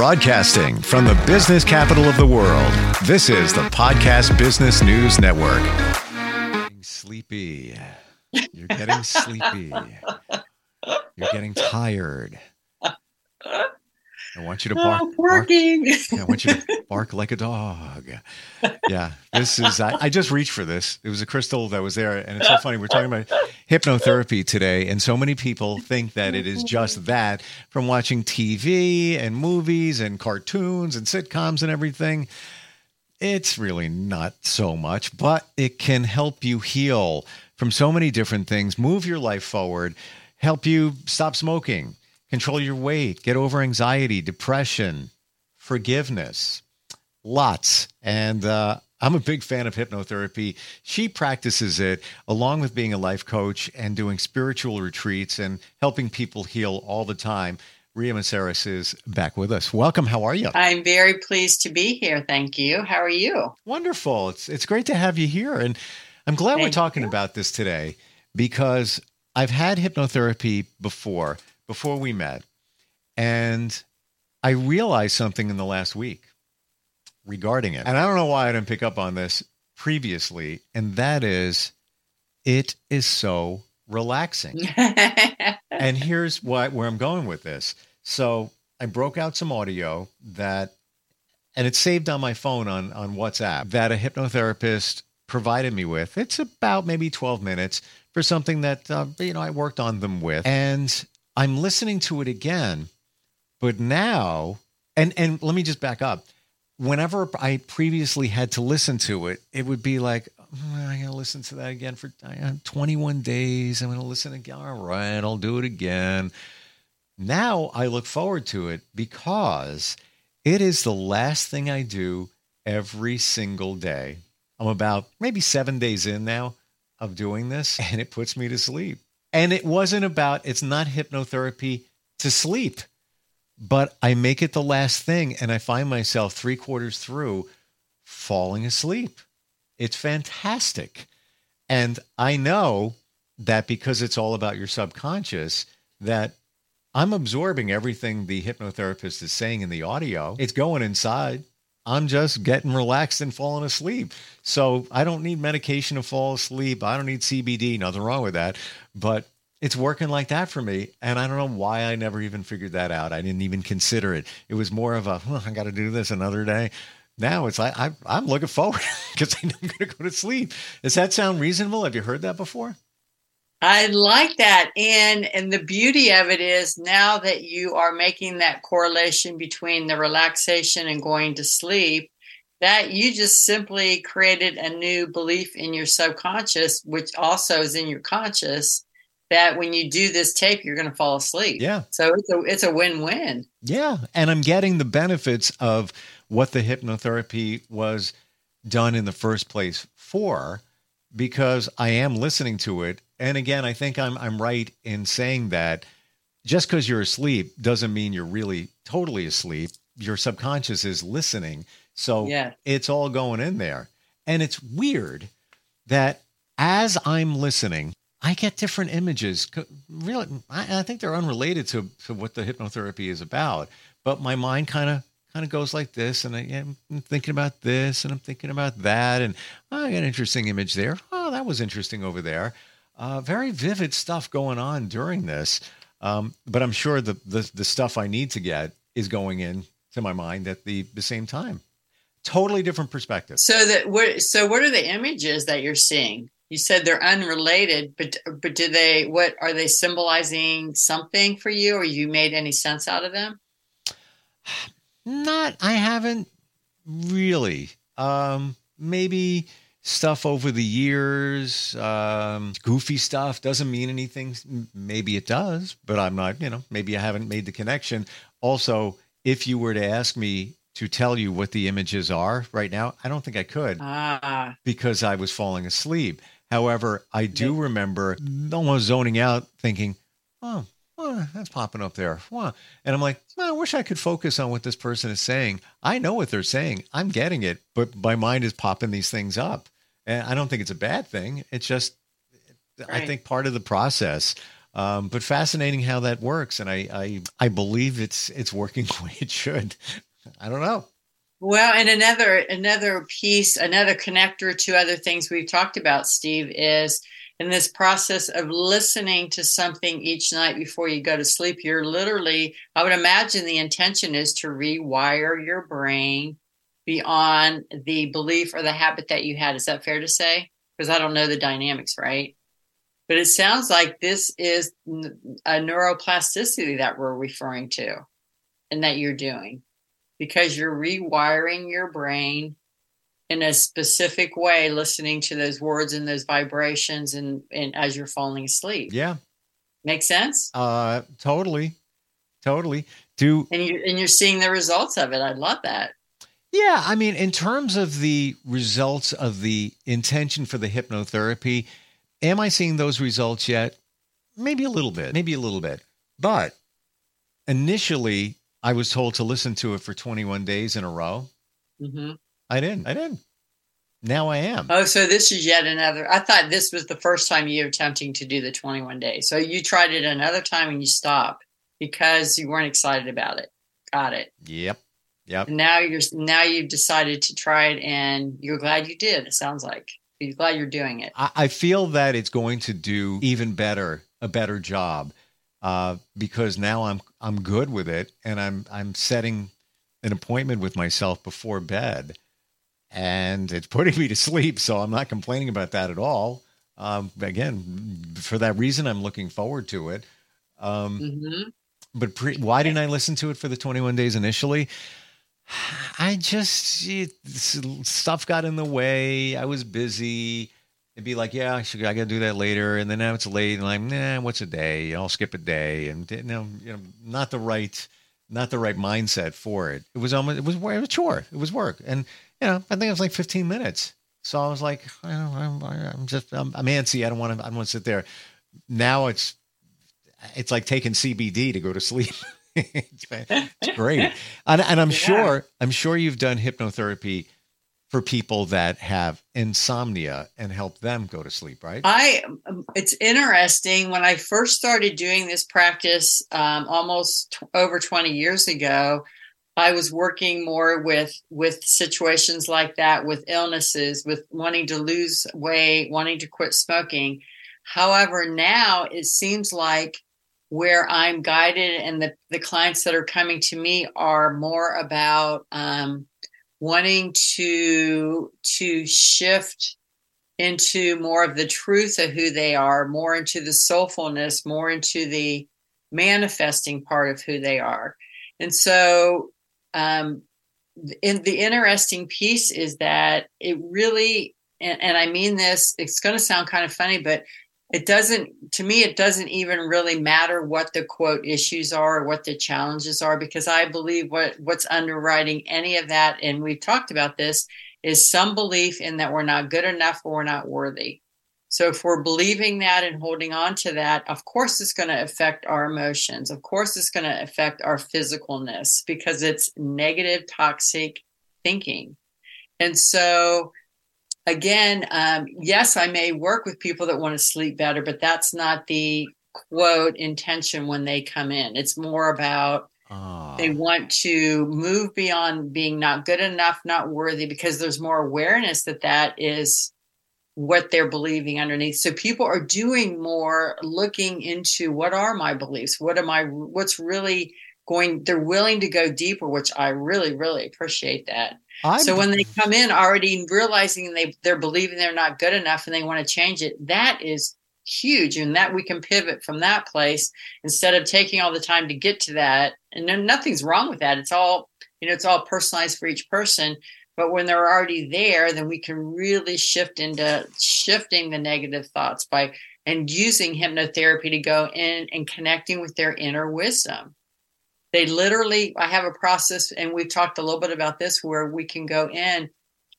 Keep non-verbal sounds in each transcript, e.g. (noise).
Broadcasting from the business capital of the world, this is the Podcast Business News Network. Sleepy. You're getting sleepy. You're getting tired. I want you to bark. Oh, working. Bark, I want you to (laughs) bark like a dog. Yeah, this is. I, I, just reached for this. It was a crystal that was there, and it's so funny. We're talking about hypnotherapy today, and so many people think that it is just mm-hmm. that from watching TV and movies and cartoons and sitcoms and everything. It's really not so much, but it can help you heal from so many different things, move your life forward, help you stop smoking control your weight, get over anxiety, depression, forgiveness, lots. And uh, I'm a big fan of hypnotherapy. She practices it along with being a life coach and doing spiritual retreats and helping people heal all the time. Rhea Maceris is back with us. Welcome. How are you? I'm very pleased to be here. Thank you. How are you? Wonderful. It's it's great to have you here, and I'm glad Thank we're talking you. about this today because I've had hypnotherapy before, before we met. And I realized something in the last week regarding it. And I don't know why I didn't pick up on this previously. And that is, it is so relaxing. (laughs) and here's what, where I'm going with this. So I broke out some audio that, and it's saved on my phone on, on WhatsApp that a hypnotherapist provided me with. It's about maybe 12 minutes for something that, uh, you know, I worked on them with. And I'm listening to it again, but now, and and let me just back up. Whenever I previously had to listen to it, it would be like, I'm going to listen to that again for 21 days. I'm going to listen again. All right, I'll do it again. Now I look forward to it because it is the last thing I do every single day. I'm about maybe seven days in now of doing this, and it puts me to sleep. And it wasn't about, it's not hypnotherapy to sleep, but I make it the last thing and I find myself three quarters through falling asleep. It's fantastic. And I know that because it's all about your subconscious, that I'm absorbing everything the hypnotherapist is saying in the audio. It's going inside. I'm just getting relaxed and falling asleep. So I don't need medication to fall asleep. I don't need CBD. Nothing wrong with that. But it's working like that for me. And I don't know why I never even figured that out. I didn't even consider it. It was more of a, I got to do this another day. Now it's like, I, I'm looking forward (laughs) because I'm going to go to sleep. Does that sound reasonable? Have you heard that before? I like that. And and the beauty of it is now that you are making that correlation between the relaxation and going to sleep, that you just simply created a new belief in your subconscious, which also is in your conscious, that when you do this tape, you're going to fall asleep. Yeah. So it's a it's a win win. Yeah, and I'm getting the benefits of what the hypnotherapy was done in the first place for because I am listening to it. And again, I think I'm I'm right in saying that just because you're asleep doesn't mean you're really totally asleep. Your subconscious is listening. So yeah. it's all going in there. And it's weird that as I'm listening, I get different images. Really, I, think they're unrelated to, to what the hypnotherapy is about. But my mind kind of kind of goes like this, and I, am thinking about this, and I'm thinking about that, and oh, I got an interesting image there. Oh, that was interesting over there. Uh, very vivid stuff going on during this. Um, but I'm sure the, the the stuff I need to get is going in to my mind at the the same time. Totally different perspective. So that what so what are the images that you're seeing? You said they're unrelated, but but do they what are they symbolizing something for you or you made any sense out of them? (sighs) Not I haven't really. Um maybe stuff over the years, um, goofy stuff doesn't mean anything. Maybe it does, but I'm not, you know, maybe I haven't made the connection. Also, if you were to ask me to tell you what the images are right now, I don't think I could ah. because I was falling asleep. However, I do remember almost zoning out, thinking, "Oh, oh that's popping up there." And I'm like, I wish I could focus on what this person is saying. I know what they're saying. I'm getting it, but my mind is popping these things up, and I don't think it's a bad thing. It's just, right. I think part of the process Um, but fascinating how that works, and I, I I believe it's it's working (laughs) the way it should. I don't know. Well, and another another piece, another connector to other things we've talked about, Steve, is in this process of listening to something each night before you go to sleep. You're literally, I would imagine the intention is to rewire your brain beyond the belief or the habit that you had. Is that fair to say? Because I don't know the dynamics, right? But it sounds like this is a neuroplasticity that we're referring to and that you're doing because you're rewiring your brain in a specific way listening to those words and those vibrations and, and as you're falling asleep. Yeah. Make sense? Uh totally. Totally. Do and you and you're seeing the results of it. I love that yeah i mean in terms of the results of the intention for the hypnotherapy am i seeing those results yet maybe a little bit maybe a little bit but initially I was told to listen to it for 21 days in a row. Mm-hmm. I didn't. I didn't. Now I am. Oh, so this is yet another. I thought this was the first time you were attempting to do the 21 days. So you tried it another time and you stopped because you weren't excited about it. Got it. Yep. Yep. And now you're now you've decided to try it and you're glad you did. It sounds like you're glad you're doing it. I, I feel that it's going to do even better, a better job uh, because now I'm I'm good with it, and I'm I'm setting an appointment with myself before bed, and it's putting (laughs) me to sleep. So I'm not complaining about that at all. Um, again, for that reason, I'm looking forward to it. Um, mm-hmm. But pre- why didn't I listen to it for the 21 days initially? (sighs) I just it, stuff got in the way. I was busy it'd be like, yeah, I, should, I got to do that later, and then now it's late, and I'm, nah, what's a day? I'll skip a day, and you know, you know, not the right, not the right mindset for it. It was almost, it was, it was a chore, it was work, and you know, I think it was like 15 minutes. So I was like, I am I'm just, I'm, I'm antsy. I don't want to, I don't want to sit there. Now it's, it's like taking CBD to go to sleep. (laughs) it's, (laughs) it's, great, and, and I'm yeah. sure, I'm sure you've done hypnotherapy for people that have insomnia and help them go to sleep right? I it's interesting. When i first started doing this practice um, almost t- over 20 years ago i was working more with with situations like that with illnesses with wanting to lose weight wanting to quit smoking. However now it seems like where i'm guided and the, the clients that are coming to me are more about um, wanting to to shift into more of the truth of who they are, more into the soulfulness, more into the manifesting part of who they are. And so um in the interesting piece is that it really and, and I mean this, it's going to sound kind of funny, but it doesn't to me it doesn't even really matter what the quote issues are or what the challenges are because i believe what what's underwriting any of that and we've talked about this is some belief in that we're not good enough or we're not worthy. So if we're believing that and holding on to that of course it's going to affect our emotions. Of course it's going to affect our physicalness because it's negative toxic thinking. And so again, um, yes, I may work with people that want to sleep better, but that's not the quote intention when they come in. It's more about oh. they want to move beyond being not good enough, not worthy, because there's more awareness that that is what they're believing underneath. So people are doing more looking into what are my beliefs? What am I, what's really going, they're willing to go deeper, which I really, really appreciate that. I'm, so when they come in already realizing they they're believing they're not good enough and they want to change it, that is huge and that we can pivot from that place instead of taking all the time to get to that. And nothing's wrong with that. It's all you know it's all personalized for each person. But when they're already there then we can really shift into shifting the negative thoughts by and using hypnotherapy to go in and connecting with their inner wisdom they literally, I have a process, and we've talked a little bit about this, where we can go in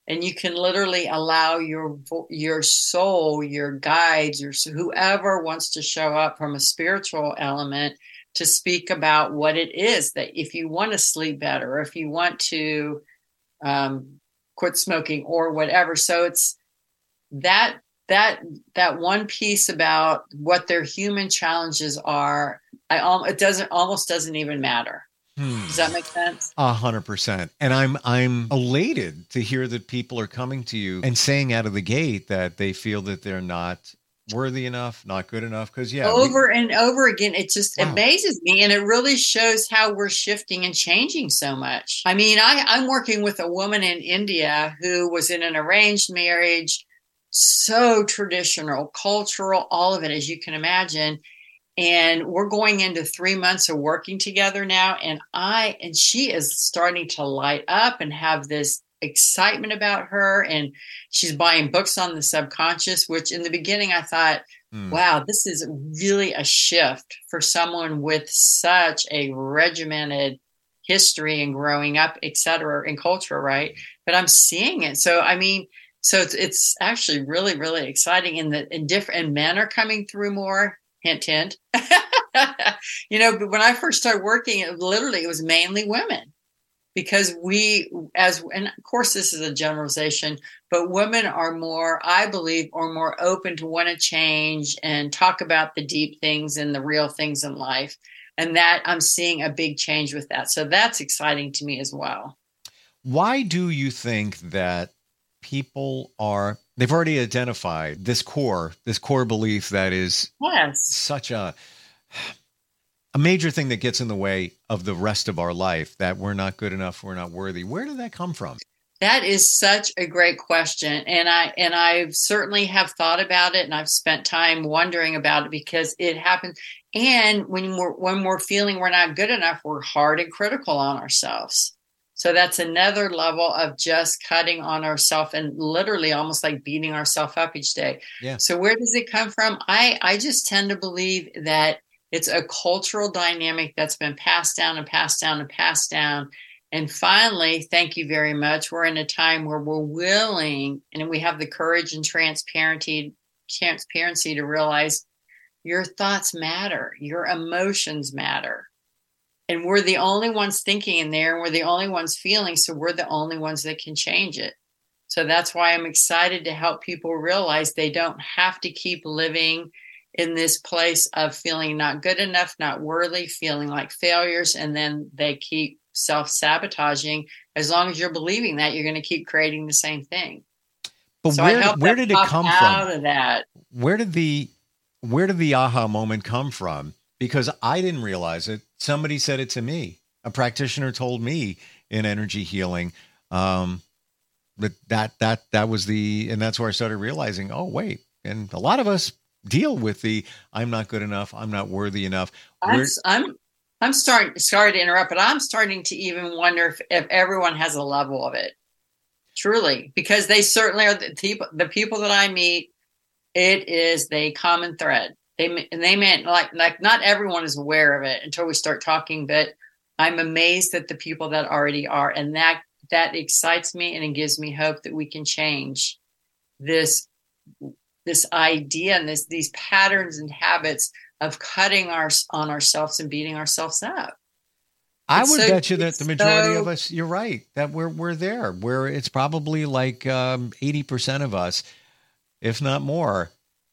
and you can literally allow your your soul, your guides, your whoever wants to show up from a spiritual element to speak about what it is that if you want to sleep better, if you want to um, quit smoking or whatever. So it's that that that one piece about what their human challenges are, I it doesn't almost doesn't even matter. Hmm. Does that make sense? A hundred percent. And I'm I'm elated to hear that people are coming to you and saying out of the gate that they feel that they're not worthy enough, not good enough. Because yeah, over we, and over again, it just wow. amazes me, and it really shows how we're shifting and changing so much. I mean, I, I'm working with a woman in India who was in an arranged marriage, so traditional, cultural, all of it, as you can imagine. And we're going into three months of working together now, and I and she is starting to light up and have this excitement about her and she's buying books on the subconscious which in the beginning i thought mm. wow this is really a shift for someone with such a regimented history and growing up et cetera in culture right but i'm seeing it so i mean so it's, it's actually really really exciting and the and different and men are coming through more. Hint hint. (laughs) You know but when i first started working it literally it was mainly women. Because we as and of course this is a generalization but women are more i believe are more open to want to change and talk about the deep things and the real things in life. And that i'm seeing a big change with that. So that's exciting to me as well. Why do you think that people are they've already identified this core this core belief that is yes. such a a major thing that gets in the way of the rest of our life that we're not good enough we're not worthy. Where did that come from? That is such a great question and i and i certainly have thought about it and i've spent time wondering about it because it happens. And when we're when we're feeling we're not good enough we're hard and critical on ourselves so that's another level of just cutting on ourselves and literally almost like beating ourselves up each day. Yeah. So where does it come from? I I just tend to believe that it's a cultural dynamic that's been passed down and passed down and passed down. And finally, thank you very much. We're in a time where we're willing and we have the courage and transparency transparency to realize your thoughts matter, your emotions matter. And we're the only ones thinking in there, and we're the only ones feeling, so we're the only ones that can change it. So that's why I'm excited to help people realize they don't have to keep living in this place of feeling not good enough, not worthy, feeling like failures, and then they keep self sabotaging. As long as you're believing that, you're going to keep creating the same thing. But so where, where did it come from? Out of that, where did the where did the aha moment come from? Because I didn't realize it. Somebody said it to me. A practitioner told me in energy healing um, that that that that was the, and that's where I started realizing. Oh wait, and a lot of us deal with the I'm not good enough, I'm not worthy enough. I'm, I'm I'm starting sorry to interrupt, but I'm starting to even wonder if, if everyone has a level of it. Truly, because they certainly are the people the people that I meet, it is the common thread. They they meant like like not everyone is aware of it until we start talking, but I'm amazed at the people that already are, and that that excites me and it gives me hope that we can change this this idea and this these patterns and habits of cutting our on ourselves and beating ourselves up. I would so, bet you that the majority so, of us, you're right, that we're we're there. Where it's probably like um, eighty um, percent of us, if not more,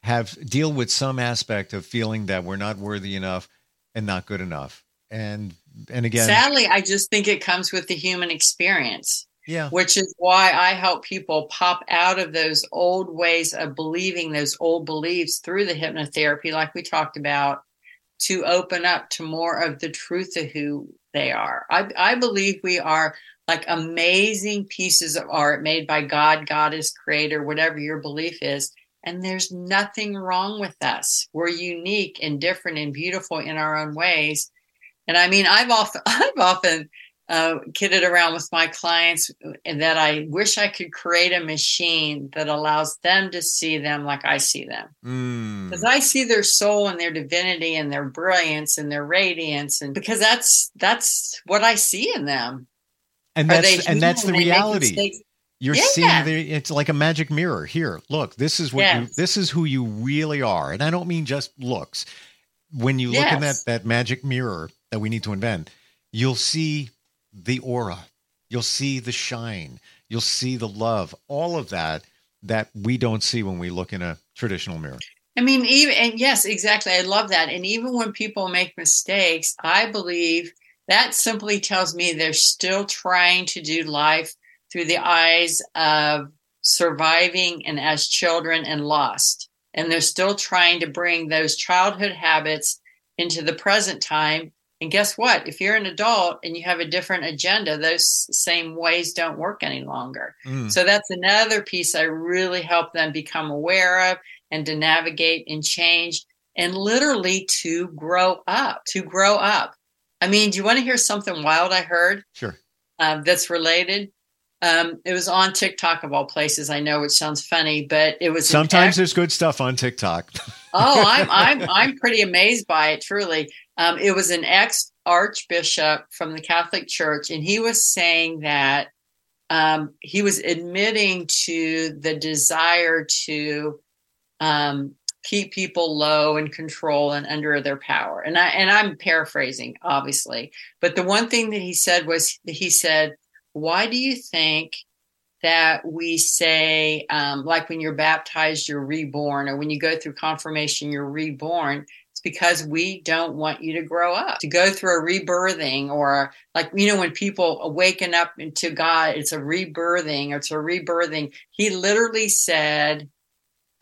have deal with some aspect of feeling that we're not worthy enough and not good enough. And and again, sadly, I just think it comes with the human experience. Yeah. Which is why I help people pop out of those old ways of believing, those old beliefs through the hypnotherapy, like we talked about, to open up to more of the truth of who they are. I, I believe we are like amazing pieces of art made by God, Goddess, Creator, whatever your belief is. And there's nothing wrong with us. We're unique and different and beautiful in our own ways. And I mean, I've often, (laughs) I've often uh, kidded around with my clients and that I wish I could create a machine that allows them to see them like I see them. Because mm. I see their soul and their divinity and their brilliance and their radiance, and because that's that's what I see in them. And that's and that's the reality. You're yeah. seeing the, it's like a magic mirror. Here, look, this is what yes. you this is who you really are. And I don't mean just looks. When you look yes. in that that magic mirror that we need to invent, you'll see the aura. You'll see the shine. You'll see the love. All of that that we don't see when we look in a traditional mirror. I mean, even and yes, exactly. I love that. And even when people make mistakes, I believe that simply tells me they're still trying to do life through the eyes of surviving and as children and lost. And they're still trying to bring those childhood habits into the present time. And guess what? If you're an adult and you have a different agenda, those same ways don't work any longer. Mm. So that's another piece I really help them become aware of and to navigate and change and literally to grow up, to grow up. I mean, do you want to hear something wild I heard? Sure. Uh, that's related. Um, it was on TikTok of all places. I know it sounds funny, but it was sometimes there's good stuff on TikTok. oh, I'm I'm (laughs) I'm pretty amazed by it. Truly, um, it was an ex archbishop from the Catholic Church, and he was saying that um, he was admitting to the desire to um, keep people low and control and under their power. And I and I'm paraphrasing, obviously, but the one thing that he said was he said, "Why do you think?" That we say, um, like when you're baptized, you're reborn, or when you go through confirmation, you're reborn. It's because we don't want you to grow up, to go through a rebirthing, or like, you know, when people awaken up into God, it's a rebirthing, or it's a rebirthing. He literally said,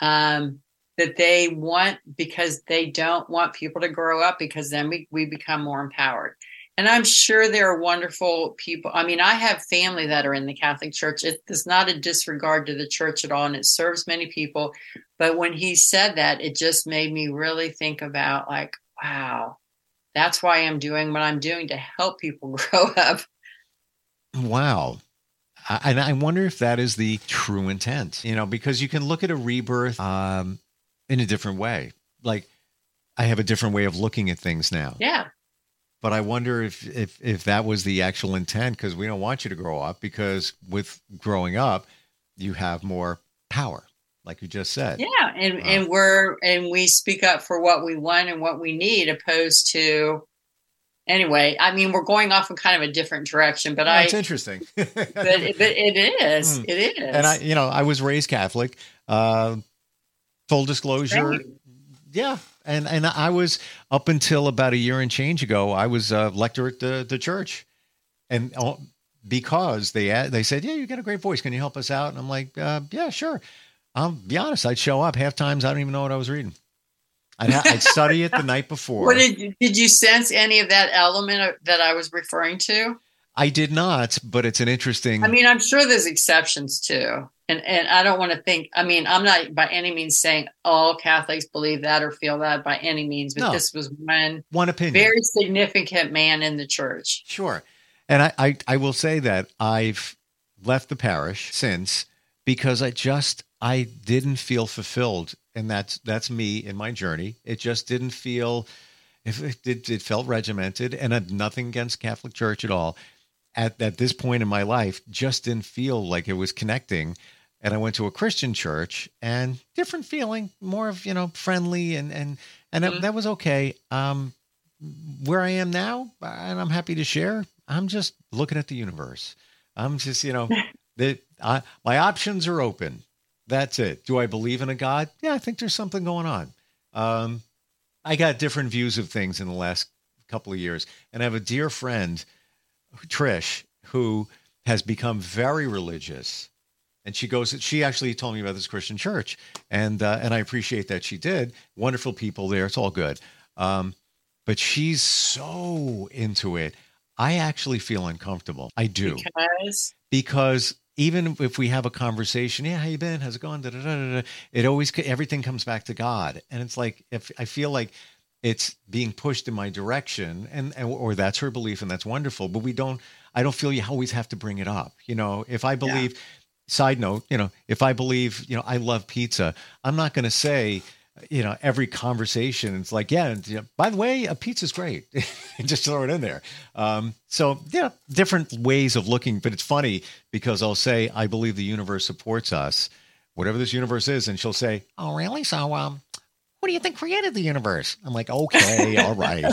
um, that they want because they don't want people to grow up because then we, we become more empowered. And I'm sure there are wonderful people. I mean, I have family that are in the Catholic Church. It is not a disregard to the church at all, and it serves many people. But when he said that, it just made me really think about, like, wow, that's why I'm doing what I'm doing to help people (laughs) grow up. Wow. And I wonder if that is the true intent, you know, because you can look at a rebirth um, in a different way. Like I have a different way of looking at things now. Yeah. But I wonder if if if that was the actual intent because we don't want you to grow up because with growing up you have more power like you just said. Yeah, and uh, and we're and we speak up for what we want and what we need opposed to anyway, I mean, we're going off in kind of a different direction, but I. It's interesting. (laughs) but, but it is. Mm. It is. And I, you know, I was raised Catholic. Uh, full disclosure. Yeah. And, and I was up until about a year and change ago, I was a lector at the, the church. And because they, they said, yeah, you got a great voice. Can you help us out? And I'm like, uh, yeah, sure. I'll be honest. I'd show up half times. I don't even know what I was reading. I'd, ha- I'd study it the (laughs) night before. What did you, did you sense any of that element that I was referring to? I did not, but it's an interesting. I mean, I'm sure there's exceptions too, and and I don't want to think. I mean, I'm not by any means saying all Catholics believe that or feel that by any means, but no. this was one one opinion, very significant man in the church. Sure, and I, I I will say that I've left the parish since because I just I didn't feel fulfilled and that's that's me in my journey. It just didn't feel it, it, it felt regimented and had nothing against Catholic Church at all. At at this point in my life, just didn't feel like it was connecting. And I went to a Christian church and different feeling, more of you know friendly and and and mm-hmm. that was okay. Um, where I am now, and I'm happy to share. I'm just looking at the universe. I'm just you know (laughs) the I, my options are open. That's it. Do I believe in a God? Yeah, I think there's something going on. Um, I got different views of things in the last couple of years, and I have a dear friend, Trish, who has become very religious. And she goes. She actually told me about this Christian church, and uh, and I appreciate that she did. Wonderful people there. It's all good. Um, but she's so into it. I actually feel uncomfortable. I do because because even if we have a conversation, yeah, how you been? How's it going? Da, da, da, it always everything comes back to God, and it's like if I feel like it's being pushed in my direction, and, and or that's her belief, and that's wonderful. But we don't. I don't feel you always have to bring it up. You know, if I believe. Yeah. Side note, you know, if I believe, you know, I love pizza, I'm not going to say, you know, every conversation. It's like, yeah, you know, by the way, a pizza's great. (laughs) Just throw it in there. Um, so, yeah, different ways of looking. But it's funny because I'll say, I believe the universe supports us, whatever this universe is. And she'll say, oh, really? So, um, what do you think created the universe? I'm like, okay, (laughs) all right.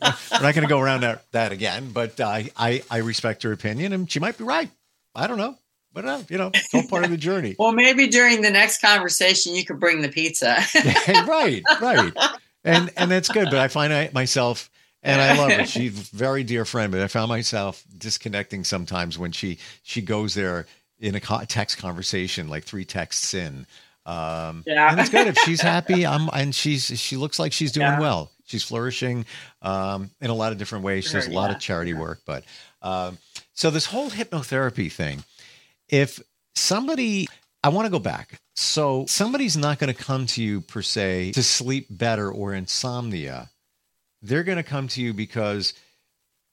We're not going to go around that, that again, but I, I, I respect her opinion and she might be right. I don't know. But uh, you know, it's all part of the journey. (laughs) well, maybe during the next conversation, you could bring the pizza. (laughs) right, right, and and that's good. But I find I, myself, and I love her. She's a very dear friend, but I found myself disconnecting sometimes when she she goes there in a text conversation, like three texts in. Um, yeah, and it's good if she's (laughs) happy. I'm, and she's she looks like she's doing yeah. well. She's flourishing um, in a lot of different ways. She does a lot yeah. of charity work, but um, so this whole hypnotherapy thing. If somebody, I want to go back. So somebody's not going to come to you per se to sleep better or insomnia. They're going to come to you because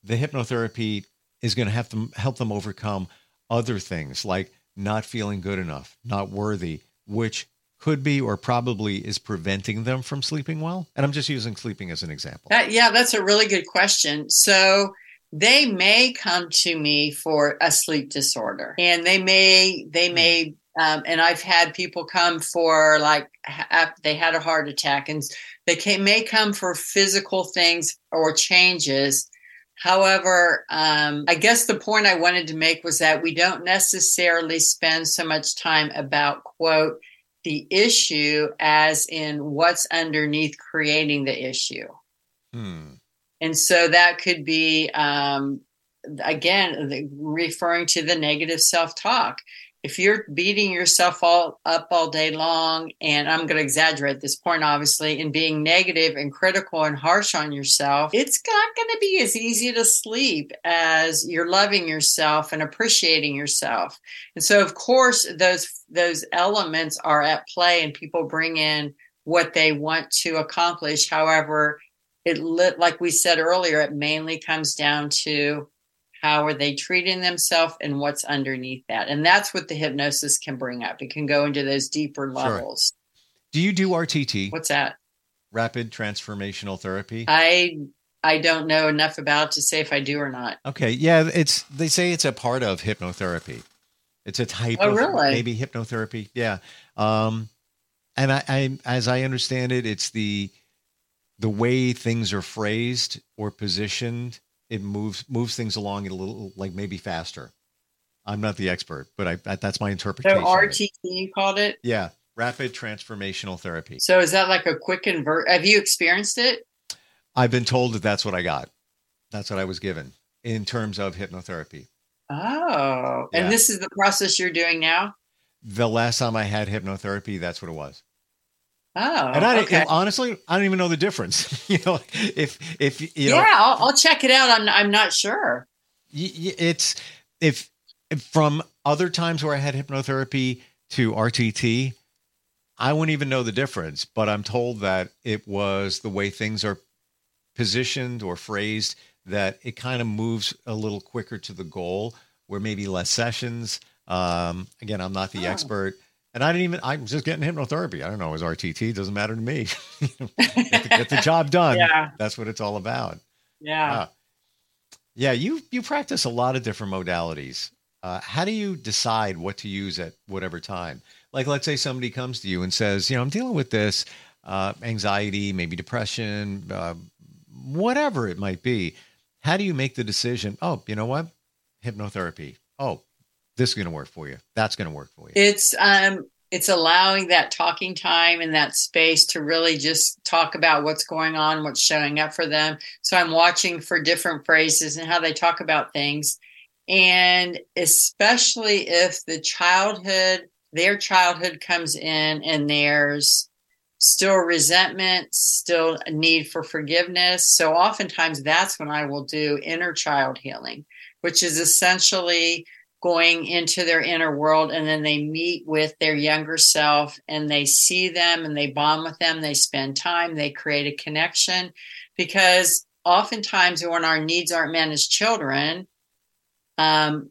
the hypnotherapy is going to have to help them overcome other things like not feeling good enough, not worthy, which could be or probably is preventing them from sleeping well? And I'm just using sleeping as an example. That, yeah, that's a really good question. So they may come to me for a sleep disorder and they may they hmm. may um, and I've had people come for like they had a heart attack and they came, may come for physical things or changes However, um, I guess the point I wanted to make was that we don't necessarily spend so much time about, quote, the issue as in what's underneath creating the issue. Hmm. And so that could be, um, again, the, referring to the negative self talk if you're beating yourself all up all day long, and I'm going to exaggerate this point, obviously, and being negative and critical and harsh on yourself, it's not going to be as easy to sleep as you're loving yourself and appreciating yourself. And so, of course, those those elements are at play, and people bring in what they want to accomplish. However, it like we said earlier, it mainly comes down to how are they treating themselves and what's underneath that. And that's what the hypnosis can bring up. It can go into those deeper levels. Sure. do you do rtt what's that? Rapid transformational therapy? I i don't know enough about to say if i do or not. Okay. Yeah it's they say it's a part of hypnotherapy. It's a type oh, of really? maybe hypnotherapy. Yeah. Um and I, I as i understand it it's the the way things are phrased or positioned it moves moves things along a little like maybe faster. I'm not the expert, but I that's my interpretation. So RTT you called it? Yeah, rapid transformational therapy. So is that like a quick convert? Have you experienced it? I've been told that that's what I got. That's what I was given in terms of hypnotherapy. Oh, yeah. and this is the process you're doing now? The last time I had hypnotherapy, that's what it was. Oh, and I okay. honestly, I don't even know the difference. (laughs) you know, if if you know, yeah, I'll, I'll, check it out. I'm I'm not sure. It's if, if from other times where I had hypnotherapy to RTT, I wouldn't even know the difference. But I'm told that it was the way things are positioned or phrased that it kind of moves a little quicker to the goal, where maybe less sessions. Um, again, I'm not the oh. expert and I didn't even, I'm just getting hypnotherapy. I don't know, it was RTT, doesn't matter to me. (laughs) get, the, get, the, job done. Yeah. That's what it's all about. Yeah. Uh, yeah, you you practice a lot of different modalities. Uh, how do you decide what to use at whatever time? Like, let's say somebody comes to you and says, you know, I'm dealing with this uh, anxiety, maybe depression, uh, whatever it might be. How do you make the decision? Oh, you know what? Hypnotherapy. Oh, this is going to work for you. That's going to work for you. It's um it's allowing that talking time and that space to really just talk about what's going on, what's showing up for them. So I'm watching for different phrases and how they talk about things. And especially if the childhood, their childhood comes in and there's still resentment, still a need for forgiveness. So oftentimes that's when I will do inner child healing, which is essentially going into their inner world and then they meet with their younger self and they see them and they bond with them they spend time they create a connection. Because oftentimes when our needs aren't met as children um,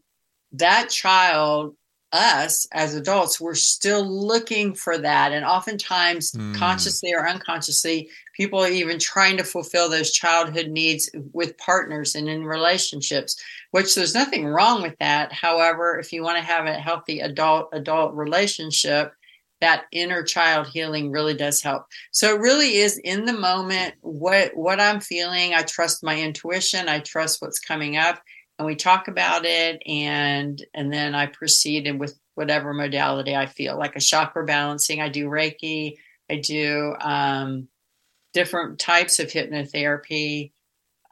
that child us as adults we're still looking for that. And oftentimes mm. consciously or unconsciously people are even trying to fulfill those childhood needs with partners and in relationships which there's nothing wrong with that however if you want to have a healthy adult adult relationship that inner child healing really does help so it really is in the moment what what i'm feeling i trust my intuition i trust what's coming up and we talk about it and and then I proceed with whatever modality I feel like a chakra balancing. I do Reiki. I do um, different types of hypnotherapy,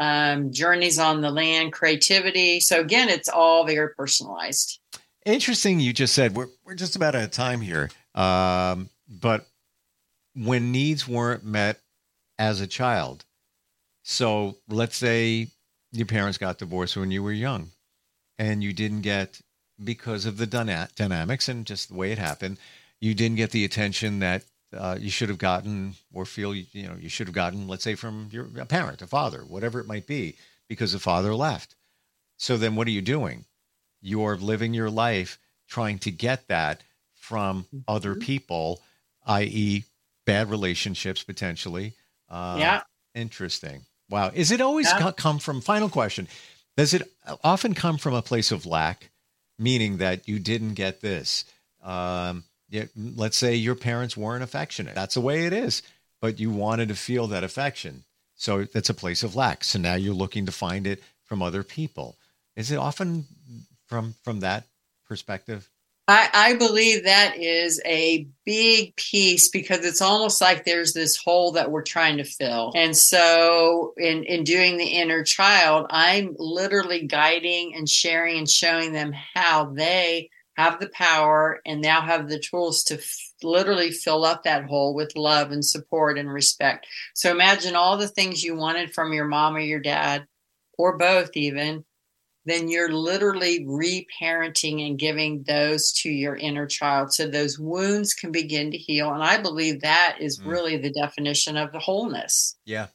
um, journeys on the land, creativity. So again, it's all very personalized. Interesting. You just said we're we're just about out of time here, um, but when needs weren't met as a child, so let's say your parents got divorced when you were young, and you didn't get because of the dynamics and just the way it happened, you didn't get the attention that uh, you should have gotten or feel you know you should have gotten let's say from your a parent a father whatever it might be because the father left. So then what are you doing? You're living your life trying to get that from mm-hmm. other people i.e bad relationships potentially uh, yeah. interesting. Wow. Is it always yeah. come from final question does it often come from a place of lack meaning that you didn't get this? Um, yeah, let's say your parents weren't affectionate. That's the way it is. But you wanted to feel that affection. So that's a place of lack. So now you're looking to find it from other people. Is it often from from that perspective? I, I believe that is a big piece because it's almost like there's this hole that we're trying to fill. And so in, in doing the inner child, I'm literally guiding and sharing and showing them how they have the power and now have the tools to f- literally fill up that hole with love and support and respect. So imagine all the things you wanted from your mom or your dad, or both even. Then you're literally reparenting and giving those to your inner child. So those wounds can begin to heal. And I believe that is mm. really the definition of the wholeness. Yeah.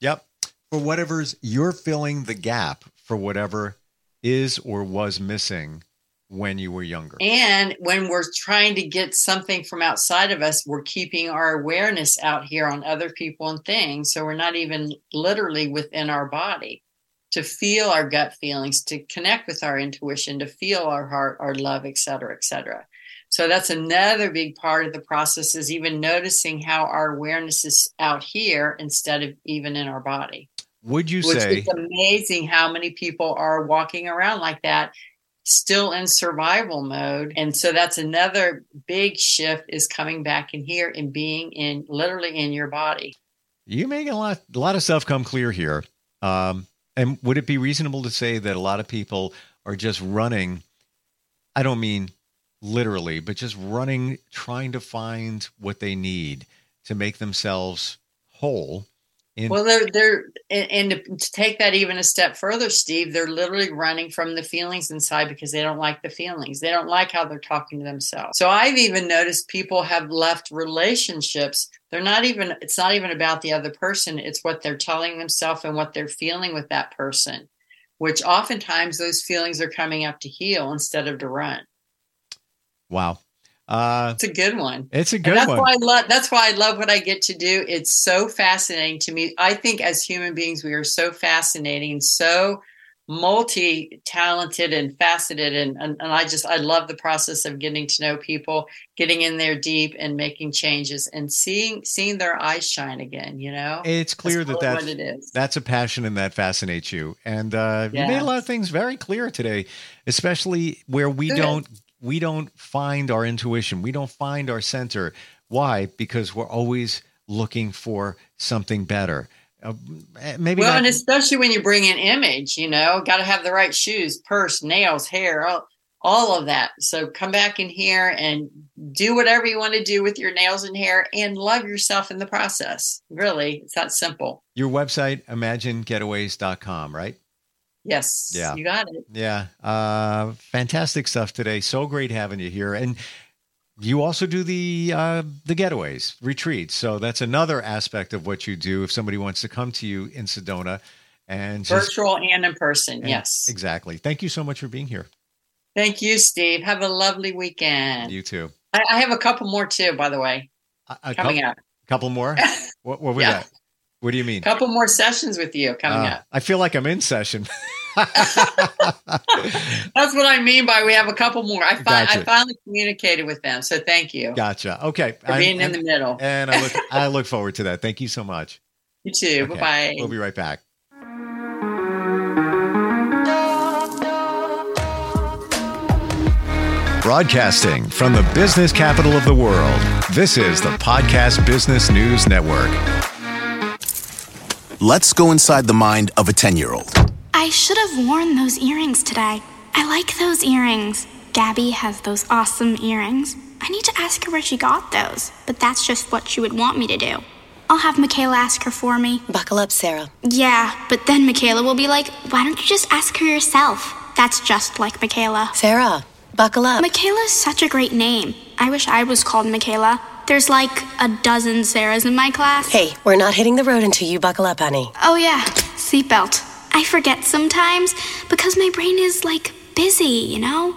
Yep. For whatever's you're filling the gap for whatever is or was missing when you were younger. And when we're trying to get something from outside of us, we're keeping our awareness out here on other people and things. So we're not even literally within our body to feel our gut feelings, to connect with our intuition, to feel our heart, our love, et cetera, et cetera. So that's another big part of the process is even noticing how our awareness is out here instead of even in our body. Would you Which say it's amazing how many people are walking around like that still in survival mode. And so that's another big shift is coming back in here and being in literally in your body. You make a lot a lot of stuff come clear here. Um, and would it be reasonable to say that a lot of people are just running? I don't mean literally, but just running, trying to find what they need to make themselves whole well, they're they're and, and to take that even a step further, Steve, they're literally running from the feelings inside because they don't like the feelings. They don't like how they're talking to themselves. So I've even noticed people have left relationships. They're not even. It's not even about the other person. It's what they're telling themselves and what they're feeling with that person. Which oftentimes those feelings are coming up to heal instead of to run. Wow. Uh, it's a good one. It's a good and that's one. Why I love, that's why I love what I get to do. It's so fascinating to me. I think as human beings, we are so fascinating so multi-talented and faceted and, and, and i just i love the process of getting to know people getting in there deep and making changes and seeing seeing their eyes shine again you know it's clear that's that that's, it is. that's a passion and that fascinates you and uh, yes. you made a lot of things very clear today especially where we Good. don't we don't find our intuition. We don't find our center. Why? Because we're always looking for something better. Uh, maybe well, not- and especially when you bring in image, you know, got to have the right shoes, purse, nails, hair, all, all of that. So come back in here and do whatever you want to do with your nails and hair and love yourself in the process. Really, it's that simple. Your website, imaginegetaways.com, right? Yes. Yeah. You got it. Yeah. Uh, fantastic stuff today. So great having you here. And you also do the uh, the getaways retreats. So that's another aspect of what you do. If somebody wants to come to you in Sedona, and just, virtual and in person, and yes, exactly. Thank you so much for being here. Thank you, Steve. Have a lovely weekend. You too. I, I have a couple more too, by the way, a, a coming couple, up. A couple more. (laughs) what, what was yeah. that? What do you mean? A couple more sessions with you coming uh, up. I feel like I'm in session. (laughs) That's what I mean by we have a couple more. I, fi- gotcha. I finally communicated with them, so thank you. Gotcha. Okay, for being I'm, in the middle. and I look, I look forward to that. Thank you so much. You too. Okay. Bye bye. We'll be right back. Broadcasting from the business capital of the world, this is the Podcast Business News Network. Let's go inside the mind of a 10 year old. I should have worn those earrings today. I like those earrings. Gabby has those awesome earrings. I need to ask her where she got those, but that's just what she would want me to do. I'll have Michaela ask her for me. Buckle up, Sarah. Yeah, but then Michaela will be like, why don't you just ask her yourself? That's just like Michaela. Sarah, buckle up. Michaela's such a great name. I wish I was called Michaela. There's like a dozen Sarahs in my class. Hey, we're not hitting the road until you buckle up, honey. Oh, yeah, seatbelt. I forget sometimes because my brain is like busy, you know?